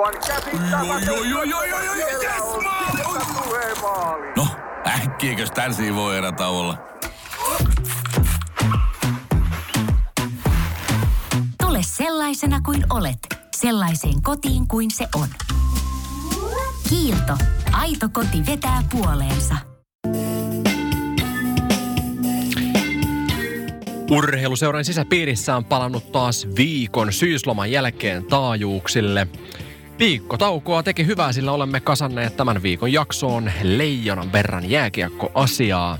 Aivan yes, maali! No, äkkiäkös tän voi erä olla? Tule sellaisena kuin olet, sellaiseen kotiin kuin se on. Kiilto. Aito koti vetää puoleensa. Urheiluseuran sisäpiirissä on palannut taas viikon syysloman jälkeen taajuuksille. Viikko taukoa teki hyvää, sillä olemme kasanneet tämän viikon jaksoon leijonan verran jääkiekkoasiaa.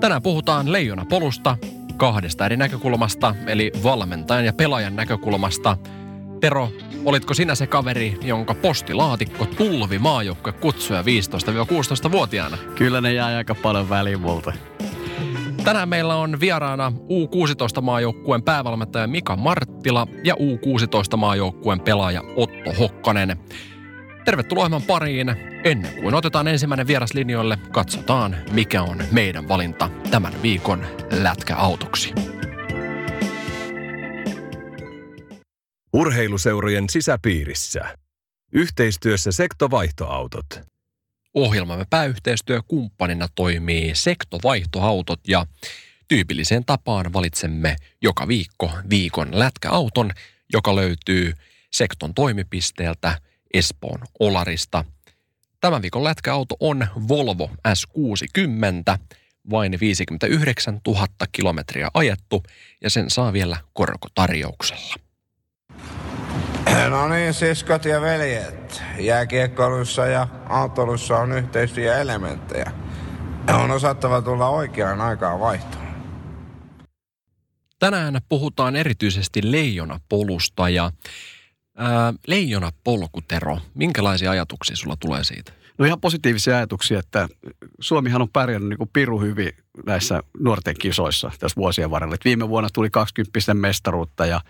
Tänään puhutaan leijona polusta kahdesta eri näkökulmasta, eli valmentajan ja pelaajan näkökulmasta. Tero, olitko sinä se kaveri, jonka postilaatikko tulvi maajoukkue kutsuja 15-16-vuotiaana? Kyllä ne jää aika paljon väliin multa. Tänään meillä on vieraana U16-maajoukkueen päävalmentaja Mika Marttila ja U16-maajoukkueen pelaaja Otto Hokkanen. Tervetuloa ohjelman pariin. Ennen kuin otetaan ensimmäinen vieras linjoille, katsotaan mikä on meidän valinta tämän viikon lätkäautoksi. Urheiluseurojen sisäpiirissä. Yhteistyössä sektovaihtoautot. Ohjelmamme pääyhteistyökumppanina toimii Sektovaihtoautot ja tyypilliseen tapaan valitsemme joka viikko viikon lätkäauton, joka löytyy Sekton toimipisteeltä Espoon Olarista. Tämän viikon lätkäauto on Volvo S60, vain 59 000 kilometriä ajettu ja sen saa vielä korkotarjouksella. No niin, siskot ja veljet. Jääkiekkoilussa ja autoilussa on yhteisiä elementtejä. On osattava tulla oikeaan aikaan vaihtoon. Tänään puhutaan erityisesti leijonapolusta ja ää, leijonapolkutero. Minkälaisia ajatuksia sulla tulee siitä? No ihan positiivisia ajatuksia, että Suomihan on pärjännyt niin kuin piru hyvin näissä nuorten kisoissa tässä vuosien varrella. Et viime vuonna tuli 20 mestaruutta ja,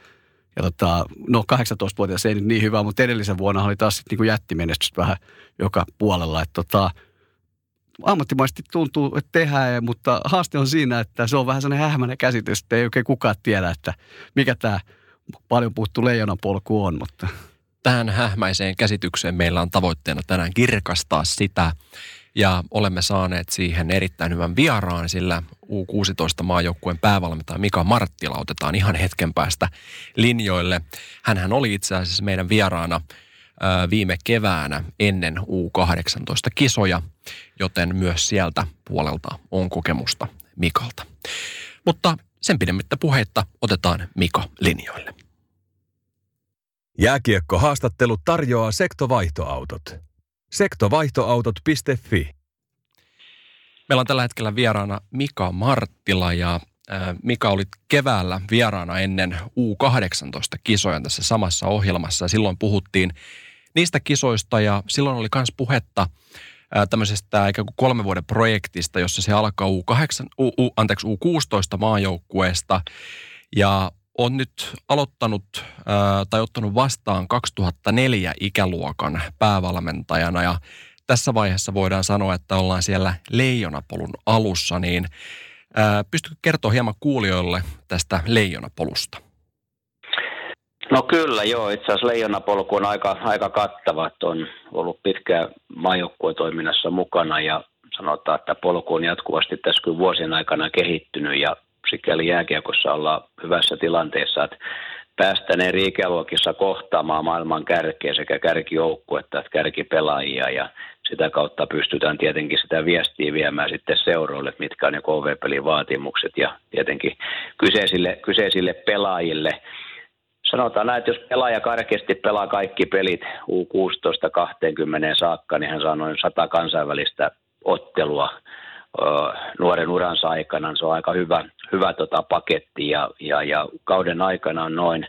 ja tota, no 18-vuotias ei nyt niin hyvä, mutta edellisen vuonna oli taas sit niin kuin jättimenestystä vähän joka puolella. Et tota, ammattimaisesti tuntuu, että tehdään, mutta haaste on siinä, että se on vähän sellainen hähmäinen käsitys, että ei oikein kukaan tiedä, että mikä tämä paljon puhuttu leijonan polku on, mutta Tähän hähmäiseen käsitykseen meillä on tavoitteena tänään kirkastaa sitä ja olemme saaneet siihen erittäin hyvän vieraan, sillä U16 maajoukkueen päävalmentaja Mika Marttila otetaan ihan hetken päästä linjoille. Hänhän oli itse asiassa meidän vieraana viime keväänä ennen U18-kisoja, joten myös sieltä puolelta on kokemusta Mikalta. Mutta sen pidemmittä puheitta otetaan Mika linjoille. Jääkiekkohaastattelut tarjoaa sektovaihtoautot. Sektovaihtoautot.fi Meillä on tällä hetkellä vieraana Mika Marttila ja äh, Mika oli keväällä vieraana ennen U18-kisoja tässä samassa ohjelmassa. Ja silloin puhuttiin niistä kisoista ja silloin oli myös puhetta äh, tämmöisestä ikään kuin kolmen vuoden projektista, jossa se alkaa U8, U, U, anteeksi, U16 maajoukkueesta ja on nyt aloittanut tai ottanut vastaan 2004 ikäluokan päävalmentajana ja tässä vaiheessa voidaan sanoa, että ollaan siellä leijonapolun alussa, niin ää, pystytkö kertoa hieman kuulijoille tästä leijonapolusta? No kyllä joo, itse asiassa leijonapolku on aika, aika kattava, on ollut pitkään maajoukkuetoiminnassa mukana ja sanotaan, että polku on jatkuvasti tässä kyllä vuosien aikana kehittynyt ja sikäli jääkiekossa ollaan hyvässä tilanteessa, että päästään eri ikäluokissa kohtaamaan maailman kärkeä sekä kärkijoukkuetta että kärkipelaajia ja sitä kautta pystytään tietenkin sitä viestiä viemään sitten seuroille, mitkä on ne KV-pelin vaatimukset ja tietenkin kyseisille, kyseisille pelaajille. Sanotaan näin, että jos pelaaja karkeasti pelaa kaikki pelit U16-20 saakka, niin hän saa noin 100 kansainvälistä ottelua nuoren uransa aikana. Se on aika hyvä, hyvä tota paketti ja, ja, ja kauden aikana on noin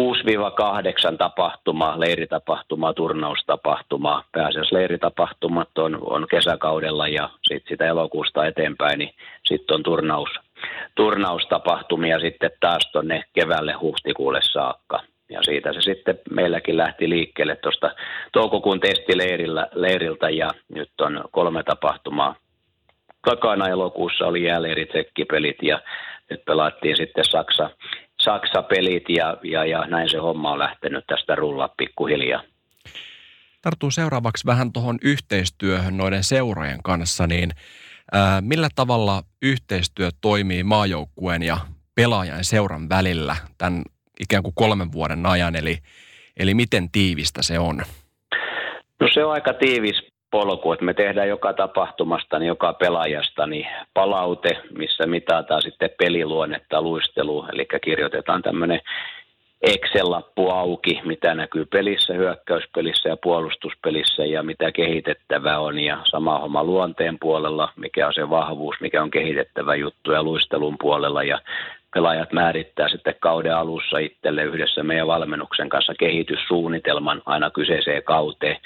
6-8 tapahtumaa, leiritapahtumaa, turnaustapahtumaa. Pääasiassa leiritapahtumat on, on kesäkaudella ja sitten sitä elokuusta eteenpäin, niin sitten on turnaus, turnaustapahtumia sitten taas tuonne keväälle huhtikuulle saakka. Ja siitä se sitten meilläkin lähti liikkeelle tuosta toukokuun testileiriltä ja nyt on kolme tapahtumaa takana elokuussa oli jääleirit, tsekkipelit ja nyt pelattiin sitten Saksa, Saksa-pelit ja, ja, ja näin se homma on lähtenyt tästä rullaa pikkuhiljaa. tarttuu seuraavaksi vähän tuohon yhteistyöhön noiden seurojen kanssa, niin ää, millä tavalla yhteistyö toimii maajoukkueen ja pelaajan seuran välillä tämän ikään kuin kolmen vuoden ajan, eli, eli miten tiivistä se on? No se on aika tiivis polku, että me tehdään joka tapahtumasta, niin joka pelaajasta niin palaute, missä mitataan sitten peliluonnetta, luistelu, eli kirjoitetaan tämmöinen Excel-lappu auki, mitä näkyy pelissä, hyökkäyspelissä ja puolustuspelissä ja mitä kehitettävää on. Ja sama homma luonteen puolella, mikä on se vahvuus, mikä on kehitettävä juttu ja luistelun puolella. Ja pelaajat määrittää sitten kauden alussa itselle yhdessä meidän valmennuksen kanssa kehityssuunnitelman aina kyseiseen kauteen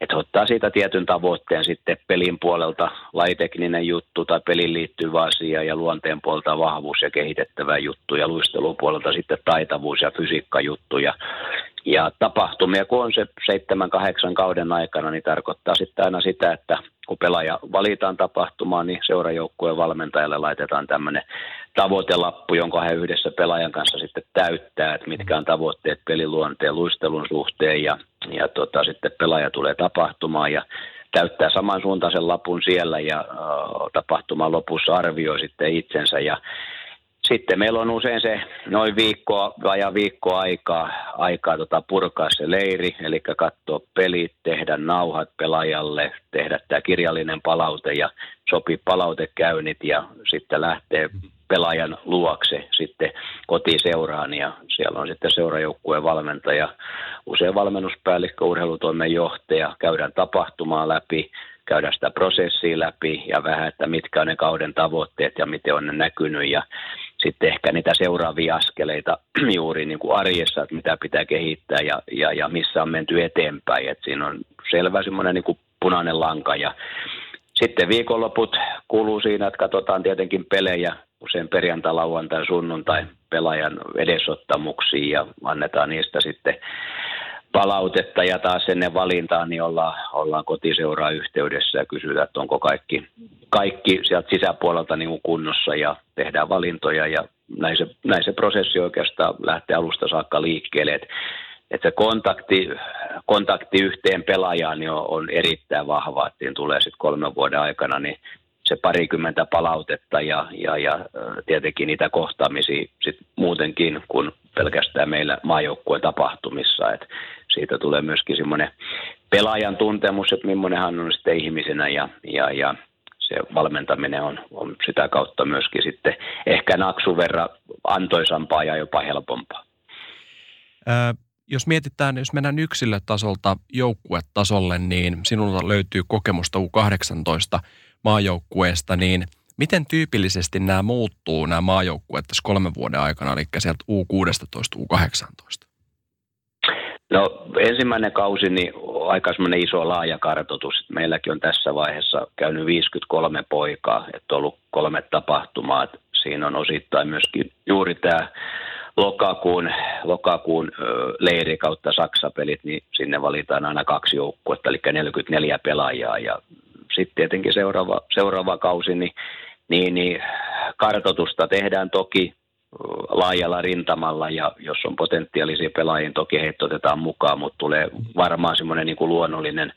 että ottaa siitä tietyn tavoitteen sitten pelin puolelta laitekninen juttu tai pelin liittyvä asia ja luonteen puolelta vahvuus ja kehitettävä juttu ja luistelun puolelta sitten taitavuus ja fysiikkajuttu. Ja, ja tapahtumia, kun on se seitsemän, kahdeksan kauden aikana, niin tarkoittaa sitten aina sitä, että kun pelaaja valitaan tapahtumaan, niin seurajoukkueen valmentajalle laitetaan tämmöinen tavoitelappu, jonka he yhdessä pelaajan kanssa sitten täyttää, että mitkä on tavoitteet peliluonteen, luistelun suhteen ja, ja tota, sitten pelaaja tulee tapahtumaan ja täyttää samansuuntaisen lapun siellä ja äh, tapahtuman lopussa arvioi sitten itsensä. Ja sitten meillä on usein se noin viikkoa, vajaa viikko aikaa, aikaa tota purkaa se leiri, eli katsoa pelit, tehdä nauhat pelaajalle, tehdä tämä kirjallinen palaute ja sopii palautekäynnit ja sitten lähtee pelaajan luokse sitten kotiseuraan ja siellä on sitten seurajoukkueen valmentaja, usein valmennuspäällikkö, urheilutoimen johtaja, käydään tapahtumaa läpi, käydään sitä prosessia läpi ja vähän, että mitkä on ne kauden tavoitteet ja miten on ne näkynyt. Ja sitten ehkä niitä seuraavia askeleita juuri niin kuin arjessa, että mitä pitää kehittää ja, ja, ja missä on menty eteenpäin. Et siinä on selvä semmoinen niin kuin punainen lanka. Ja sitten viikonloput kuuluu siinä, että katsotaan tietenkin pelejä usein perjantai, lauantai, sunnuntai pelaajan edesottamuksia ja annetaan niistä sitten palautetta ja taas ennen valintaa niin ollaan, ollaan kotiseuraa yhteydessä ja kysytään, että onko kaikki, kaikki sieltä sisäpuolelta niin kuin kunnossa ja tehdään valintoja ja näin se, näin se prosessi oikeastaan lähtee alusta saakka liikkeelle. Että että se kontakti, kontakti yhteen pelaajaan niin on, on erittäin vahva, että tulee sitten kolmen vuoden aikana niin se parikymmentä palautetta ja, ja, ja tietenkin niitä kohtaamisia sit muutenkin kuin pelkästään meillä maajoukkueen tapahtumissa. Et siitä tulee myöskin semmoinen pelaajan tuntemus, että millainen hän on sitten ihmisenä ja, ja, ja se valmentaminen on, on sitä kautta myöskin sitten ehkä naksun verran antoisampaa ja jopa helpompaa. Ää, jos mietitään, jos mennään yksilötasolta joukkuetasolle, niin sinulta löytyy kokemusta U18 maajoukkueesta, niin miten tyypillisesti nämä muuttuu, nämä maajoukkueet tässä kolmen vuoden aikana, eli sieltä U16, U18? No ensimmäinen kausi niin aika semmoinen iso laaja kartoitus. Meilläkin on tässä vaiheessa käynyt 53 poikaa, että on ollut kolme tapahtumaa. Siinä on osittain myöskin juuri tämä lokakuun, lokakuun leiri kautta Saksapelit, niin sinne valitaan aina kaksi joukkuetta, eli 44 pelaajaa. Ja sitten tietenkin seuraava, seuraava kausi, niin, niin, niin kartoitusta tehdään toki laajalla rintamalla ja jos on potentiaalisia pelaajia, toki heitä otetaan mukaan, mutta tulee varmaan semmoinen niin kuin luonnollinen,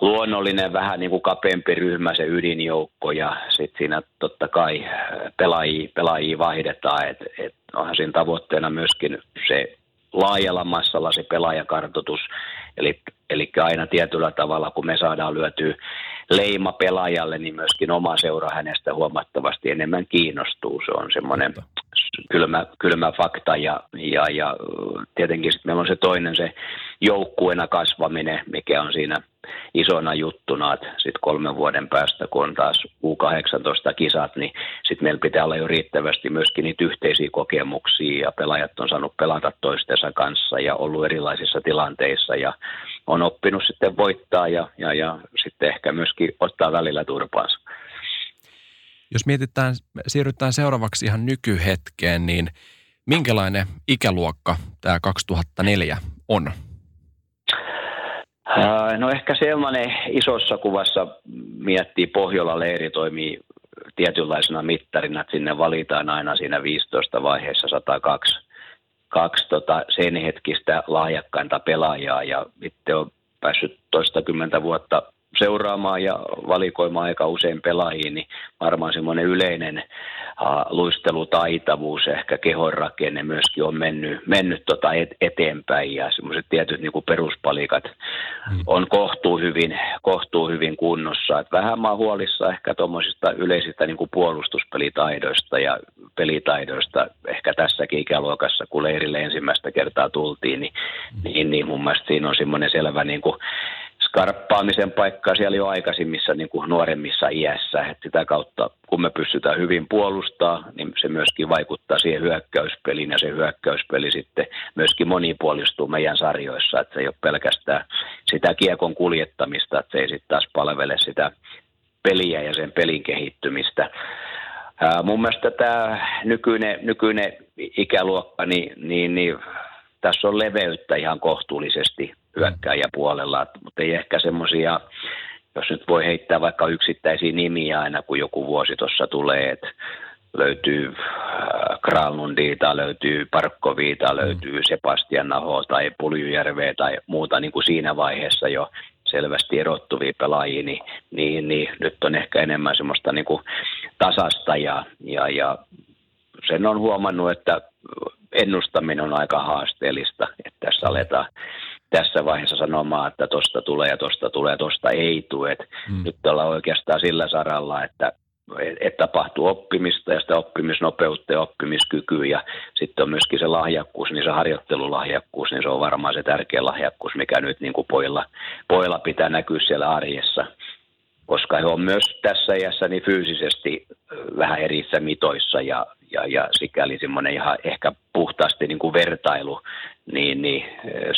luonnollinen vähän niin kuin kapeampi ryhmä, se ydinjoukko ja sitten siinä totta kai pelaajia, pelaajia vaihdetaan, että et onhan siinä tavoitteena myöskin se laajalla massalla se pelaajakartoitus, eli, eli aina tietyllä tavalla, kun me saadaan lyötyä leima pelaajalle, niin myöskin oma seura hänestä huomattavasti enemmän kiinnostuu. Se on semmoinen kylmä, kylmä fakta ja, ja, ja tietenkin sitten meillä on se toinen se joukkueena kasvaminen, mikä on siinä isona juttuna, että sitten kolmen vuoden päästä, kun on taas U18-kisat, niin sitten meillä pitää olla jo riittävästi myöskin niitä yhteisiä kokemuksia ja pelaajat on saanut pelata toistensa kanssa ja ollut erilaisissa tilanteissa ja on oppinut sitten voittaa ja, ja, ja sitten ehkä myöskin ottaa välillä turpaansa. Jos mietitään, siirrytään seuraavaksi ihan nykyhetkeen, niin minkälainen ikäluokka tämä 2004 on? No ehkä sellainen isossa kuvassa miettii Pohjola-leiri toimii tietynlaisena mittarina, että sinne valitaan aina siinä 15 vaiheessa 102 kaksi tota sen hetkistä lahjakkainta pelaajaa ja itse on päässyt toistakymmentä vuotta seuraamaan ja valikoimaan aika usein pelaajiin, niin varmaan semmoinen yleinen luistelutaitavuus, ehkä kehonrakenne myöskin on mennyt, mennyt tota et, eteenpäin ja semmoiset tietyt niin kuin peruspalikat mm. on kohtuu hyvin, kohtuu hyvin kunnossa. Et vähän mä huolissa ehkä tuommoisista yleisistä niin kuin puolustuspelitaidoista ja pelitaidoista ehkä tässäkin ikäluokassa, kun leirille ensimmäistä kertaa tultiin, niin, mm. niin, niin mun mielestä siinä on semmoinen selvä niin kuin skarppaamisen paikkaa siellä jo aikaisemmissa niin kuin nuoremmissa iässä. että sitä kautta, kun me pystytään hyvin puolustaa, niin se myöskin vaikuttaa siihen hyökkäyspeliin ja se hyökkäyspeli sitten myöskin monipuolistuu meidän sarjoissa, että se ei ole pelkästään sitä kiekon kuljettamista, että se ei sitten taas palvele sitä peliä ja sen pelin kehittymistä. Ää, mun mielestä tämä nykyinen, nykyinen ikäluokka, niin, niin, niin tässä on leveyttä ihan kohtuullisesti hyökkääjäpuolella, mutta ei ehkä semmoisia, jos nyt voi heittää vaikka yksittäisiä nimiä aina, kun joku vuosi tuossa tulee, että löytyy äh, Kralnundia, löytyy Parkkoviita, löytyy Sebastian Naho tai Puljujärveä tai muuta niin kuin siinä vaiheessa jo selvästi erottuvia pelaajia, niin, niin, niin nyt on ehkä enemmän semmoista niin kuin tasasta ja, ja, ja sen on huomannut, että ennustaminen on aika haasteellista, että tässä aletaan tässä vaiheessa sanomaan, että tosta tulee ja tosta tulee ja tosta ei tule. Mm. Nyt ollaan oikeastaan sillä saralla, että että tapahtuu oppimista ja sitä oppimisnopeutta ja oppimiskykyä ja sitten on myöskin se lahjakkuus, niin se harjoittelulahjakkuus, niin se on varmaan se tärkeä lahjakkuus, mikä nyt niin kuin pojilla, pojilla pitää näkyä siellä arjessa koska he on myös tässä iässä niin fyysisesti vähän erissä mitoissa ja, ja, ja sikäli semmoinen ihan ehkä puhtaasti niin kuin vertailu, niin, niin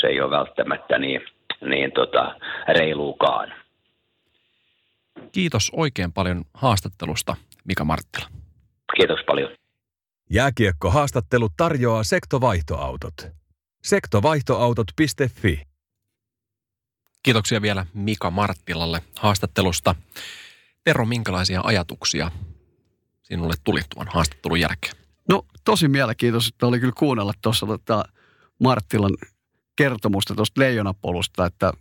se ei ole välttämättä niin, niin tota, reiluukaan. Kiitos oikein paljon haastattelusta, Mika Marttila. Kiitos paljon. Jääkiekko-haastattelu tarjoaa sektovaihtoautot. Sektovaihtoautot.fi Kiitoksia vielä Mika Marttilalle haastattelusta. Tero, minkälaisia ajatuksia sinulle tuli tuon haastattelun jälkeen? No tosi mielenkiintoista oli kyllä kuunnella tuossa tota Marttilan kertomusta tuosta leijonapolusta, että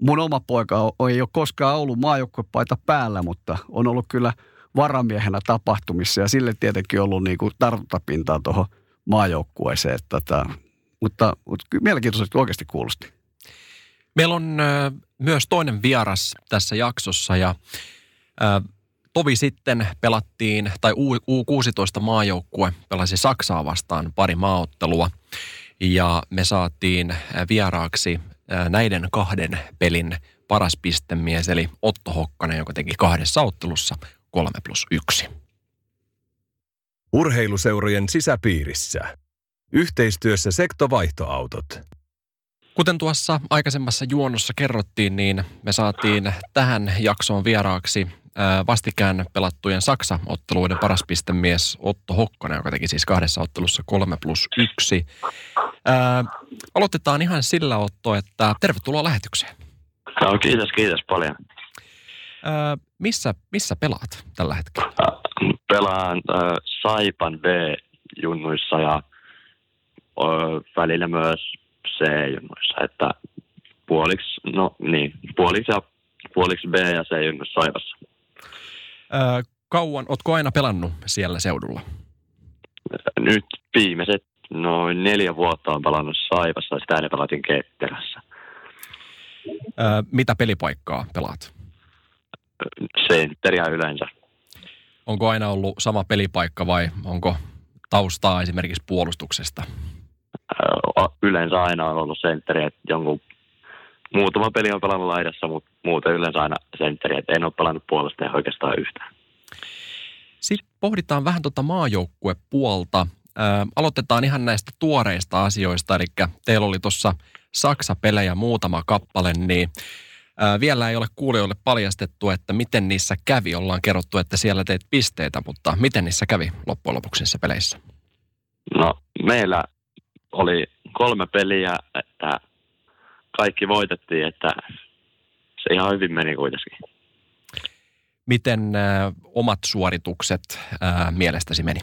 mun oma poika ei ole koskaan ollut maajoukkuepaita päällä, mutta on ollut kyllä varamiehenä tapahtumissa ja sille tietenkin ollut niin kuin tartuntapintaa tuohon maajoukkueeseen. Että, tota, mutta, mutta mielenkiintoisesti oikeasti kuulosti. Meillä on myös toinen vieras tässä jaksossa ja tovi sitten pelattiin, tai U16 maajoukkue pelasi Saksaa vastaan pari maaottelua ja me saatiin vieraaksi näiden kahden pelin paras pistemies, eli Otto Hokkanen, joka teki kahdessa ottelussa 3 plus 1. Urheiluseurojen sisäpiirissä. Yhteistyössä sektovaihtoautot. Kuten tuossa aikaisemmassa juonnossa kerrottiin, niin me saatiin tähän jaksoon vieraaksi vastikään pelattujen Saksa-otteluiden paras pistemies Otto Hokkonen, joka teki siis kahdessa ottelussa 3 plus 1. Ää, aloitetaan ihan sillä Otto, että tervetuloa lähetykseen. No, kiitos, kiitos paljon. Ää, missä, missä pelaat tällä hetkellä? Pelaan äh, Saipan B-junnuissa ja äh, välillä myös C-junnoissa, että puoliksi, no niin, puoliksi, ja, puoliksi B ja C-junnoissa Saivassa. Öö, kauan, ootko aina pelannut siellä seudulla? Nyt viimeiset noin neljä vuotta on pelannut Saivassa, sitä ennen pelatin Ketterässä. Öö, mitä pelipaikkaa pelaat? Sentteriä yleensä. Onko aina ollut sama pelipaikka vai onko taustaa esimerkiksi puolustuksesta? Yleensä aina on ollut sentteri, että jonkun muutama peli on pelannut laidassa, mutta muuten yleensä aina sentteri, että en ole pelannut puolesta ja oikeastaan yhtään. Sitten pohditaan vähän tuota maajoukkuepuolta. Ö, aloitetaan ihan näistä tuoreista asioista, eli teillä oli tuossa Saksa-pelejä muutama kappale, niin ö, vielä ei ole kuulijoille paljastettu, että miten niissä kävi. Ollaan kerrottu, että siellä teet pisteitä, mutta miten niissä kävi loppujen lopuksi niissä peleissä? No meillä oli kolme peliä, että kaikki voitettiin, että se ihan hyvin meni kuitenkin. Miten äh, omat suoritukset äh, mielestäsi meni?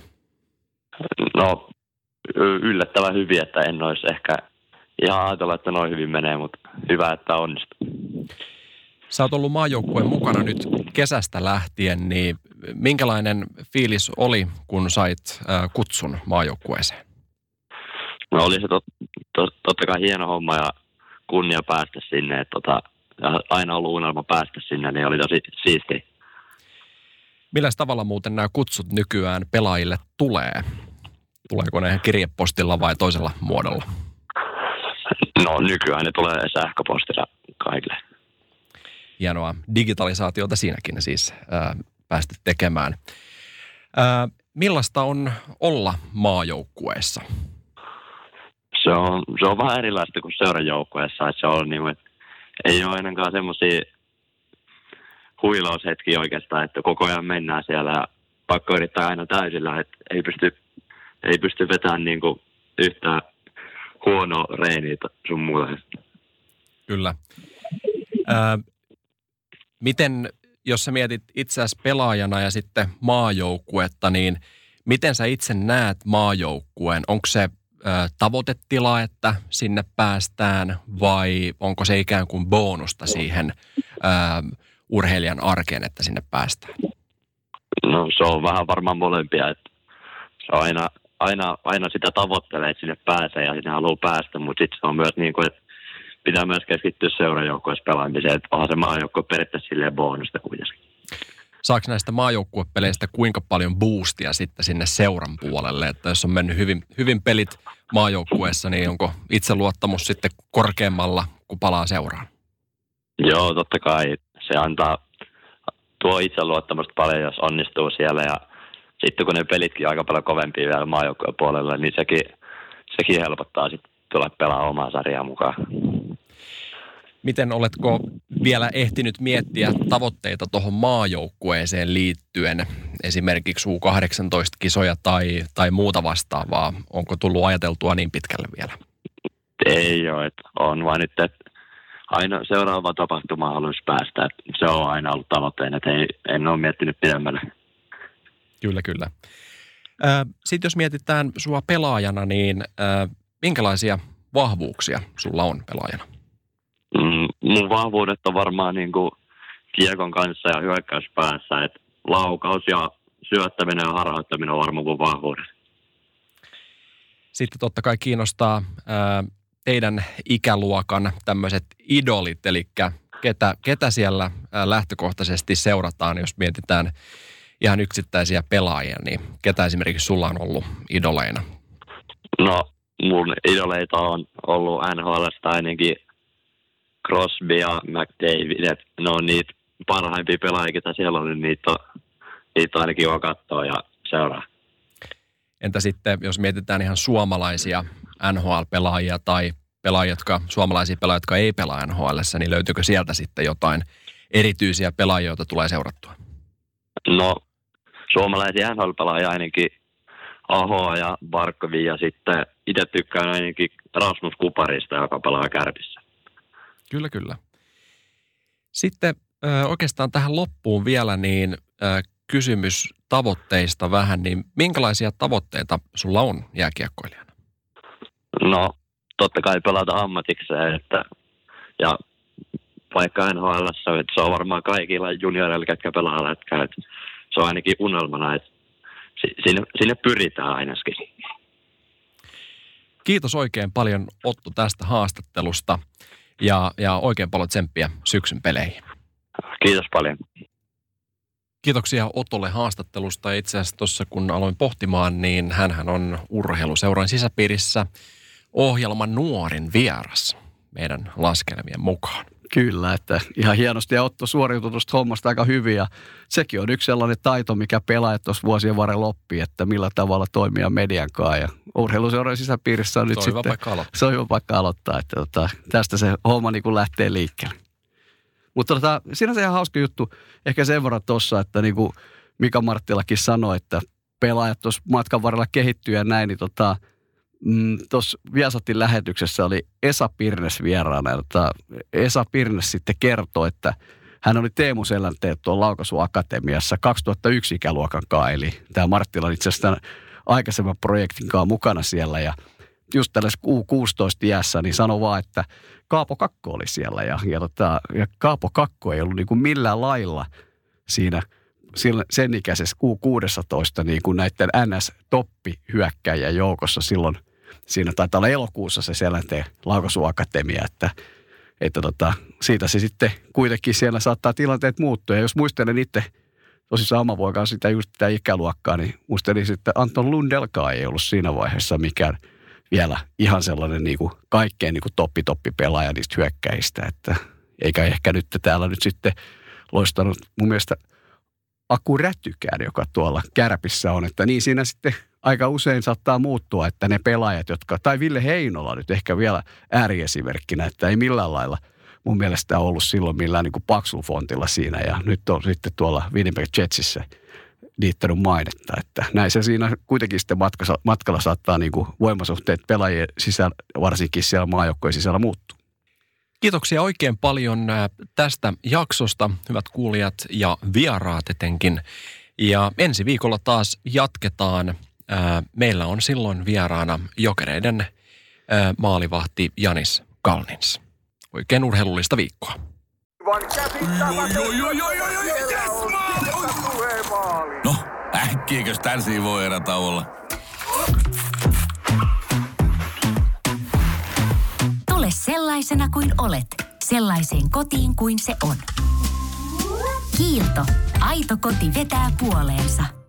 No yllättävän hyvin, että en olisi ehkä ihan ajatella, että noin hyvin menee, mutta hyvä, että onnistuu. Sä oot ollut maajoukkueen mukana nyt kesästä lähtien, niin minkälainen fiilis oli, kun sait äh, kutsun maajoukkueeseen? No oli se tot, tot, totta kai hieno homma ja kunnia päästä sinne. Että tota, ja aina ollut unelma päästä sinne, niin oli tosi siisti. Millä tavalla muuten nämä kutsut nykyään pelaajille tulee? Tuleeko ne kirjepostilla vai toisella muodolla? No nykyään ne tulee sähköpostilla kaikille. Hienoa digitalisaatiota siinäkin siis ää, päästä tekemään. Ää, millaista on olla maajoukkueessa? Se on, se on vähän erilaista kuin seurajoukkueessa. Se on niin että ei ole ainakaan semmoisia huilaushetkiä oikeastaan, että koko ajan mennään siellä ja pakko yrittää aina täysillä, että ei pysty, ei pysty vetämään niin kuin yhtään huonoa reeniä sun muuta. Kyllä. Ää, miten, jos sä mietit itseäsi pelaajana ja sitten maajoukkuetta, niin miten sä itse näet maajoukkueen? Onko se tavoitetila, että sinne päästään vai onko se ikään kuin bonusta siihen ää, urheilijan arkeen, että sinne päästään? No se on vähän varmaan molempia, että se on aina, aina, aina sitä tavoittelee, että sinne pääsee ja sinne haluaa päästä, mutta sitten se on myös niin kuin, että pitää myös keskittyä seurajoukkoissa pelaamiseen, että onhan se maajoukkue periaatteessa silleen bonusta kuitenkin. Saako näistä maajoukkuepeleistä kuinka paljon boostia sitten sinne seuran puolelle, että jos on mennyt hyvin, hyvin pelit maajoukkueessa, niin onko itseluottamus sitten korkeammalla, kun palaa seuraan? Joo, totta kai. Se antaa, tuo itseluottamusta paljon, jos onnistuu siellä ja sitten kun ne pelitkin aika paljon kovempia vielä maajoukkueen puolella, niin sekin, sekin helpottaa sitten tulla pelaa omaa sarjaa mukaan. Miten oletko vielä ehtinyt miettiä tavoitteita tuohon maajoukkueeseen liittyen, esimerkiksi U18-kisoja tai, tai muuta vastaavaa? Onko tullut ajateltua niin pitkälle vielä? Ei ole, että on vaan nyt, että aina seuraava tapahtuma haluaisi päästä. Että se on aina ollut tavoitteena, että ei, en ole miettinyt pidemmälle. Kyllä, kyllä. Sitten jos mietitään sua pelaajana, niin minkälaisia vahvuuksia sulla on pelaajana? Mm, mun vahvuudet on varmaan niin kuin kiekon kanssa ja hyökkäyspäässä, että laukaus ja syöttäminen ja harjoittaminen on varmaan mun vahvuudet. Sitten totta kai kiinnostaa ää, teidän ikäluokan tämmöiset idolit, eli ketä, ketä siellä ää, lähtökohtaisesti seurataan, jos mietitään ihan yksittäisiä pelaajia, niin ketä esimerkiksi sulla on ollut idoleina? No, mun idoleita on ollut NHLstä ainakin Crosby ja McDavid, että ne on niitä parhaimpia pelaajia, ketä siellä on, niin niitä on, niitä on ainakin jo katsoa ja seuraa. Entä sitten, jos mietitään ihan suomalaisia NHL-pelaajia tai pelaajia, jotka, suomalaisia pelaajia, jotka ei pelaa NHL, niin löytyykö sieltä sitten jotain erityisiä pelaajia, joita tulee seurattua? No, suomalaisia NHL-pelaajia ainakin Ahoa ja Barkovi ja sitten itse tykkään ainakin Rasmus Kuparista, joka pelaa Kärpissä. Kyllä, kyllä. Sitten oikeastaan tähän loppuun vielä niin kysymys tavoitteista vähän, niin minkälaisia tavoitteita sulla on jääkiekkoilijana? No, totta kai pelata ammatikseen, että, ja vaikka NHL, että se on varmaan kaikilla junioreilla, ketkä pelaa lätkää, että se on ainakin unelmana, että sinne, sinne pyritään ainakin. Kiitos oikein paljon Otto tästä haastattelusta ja, ja oikein paljon tsemppiä syksyn peleihin. Kiitos paljon. Kiitoksia Otolle haastattelusta. Itse asiassa tuossa kun aloin pohtimaan, niin hän on urheiluseuran sisäpiirissä ohjelman nuorin vieras meidän laskelmien mukaan. Kyllä, että ihan hienosti ja Otto suoriutui tuosta hommasta aika hyvin ja sekin on yksi sellainen taito, mikä pelaajat tuossa vuosien varrella oppii, että millä tavalla toimia median kanssa ja urheiluseuran sisäpiirissä on nyt se on sitten, paikka aloittaa. se on hyvä paikka aloittaa, että tota, tästä se homma niin kuin lähtee liikkeelle. Mutta tota, siinä on se ihan hauska juttu, ehkä sen verran tuossa, että niin kuin Mika Marttilakin sanoi, että pelaajat tuossa matkan varrella kehittyy ja näin, niin tota, mm, tuossa Viasatin lähetyksessä oli Esa Pirnes vieraana. Ja tota, Esa Pirnes sitten kertoi, että hän oli Teemu Selänteet tuolla Laukasu Akatemiassa 2001 ikäluokan kanssa, eli tämä Marttila itse asiassa aikaisemman projektin kanssa mukana siellä ja just tällaisessa U16 iässä, niin sano vaan, että Kaapo Kakko oli siellä. Ja, ja, tota, ja Kaapo Kakko ei ollut niin kuin millään lailla siinä sen ikäisessä U16 niin kuin näiden NS-toppi-hyökkäjien joukossa silloin. Siinä taitaa olla elokuussa se Selänteen laukaisuakatemia, että, että tota, siitä se sitten kuitenkin siellä saattaa tilanteet muuttua. Ja jos muistelen itse – tosissaan oma poika sitä just sitä ikäluokkaa, niin muistelin, että Anton Lundelkaan ei ollut siinä vaiheessa mikään vielä ihan sellainen niin kuin kaikkein niin kuin toppi-toppi pelaaja niistä hyökkäistä, että eikä ehkä nyt täällä nyt sitten loistanut mun mielestä Aku Rätykään, joka tuolla kärpissä on, että niin siinä sitten aika usein saattaa muuttua, että ne pelaajat, jotka, tai Ville Heinola nyt ehkä vielä ääriesimerkkinä, että ei millään lailla – mun mielestä ollut silloin millään niin paksufontilla siinä ja nyt on sitten tuolla Winnipeg Jetsissä liittänyt mainetta, että näin se siinä kuitenkin sitten matkalla, matkalla saattaa niin kuin voimasuhteet pelaajien sisällä, varsinkin siellä maajoukkojen sisällä muuttua. Kiitoksia oikein paljon äh, tästä jaksosta, hyvät kuulijat ja vieraat etenkin. Ja ensi viikolla taas jatketaan. Äh, meillä on silloin vieraana jokereiden maalivahti Janis Kalnins. Oikein urheilullista viikkoa. No, äkkiäkös tän voi erä olla? Tule sellaisena kuin olet, sellaiseen kotiin kuin se on. Kiilto. Aito koti vetää puoleensa.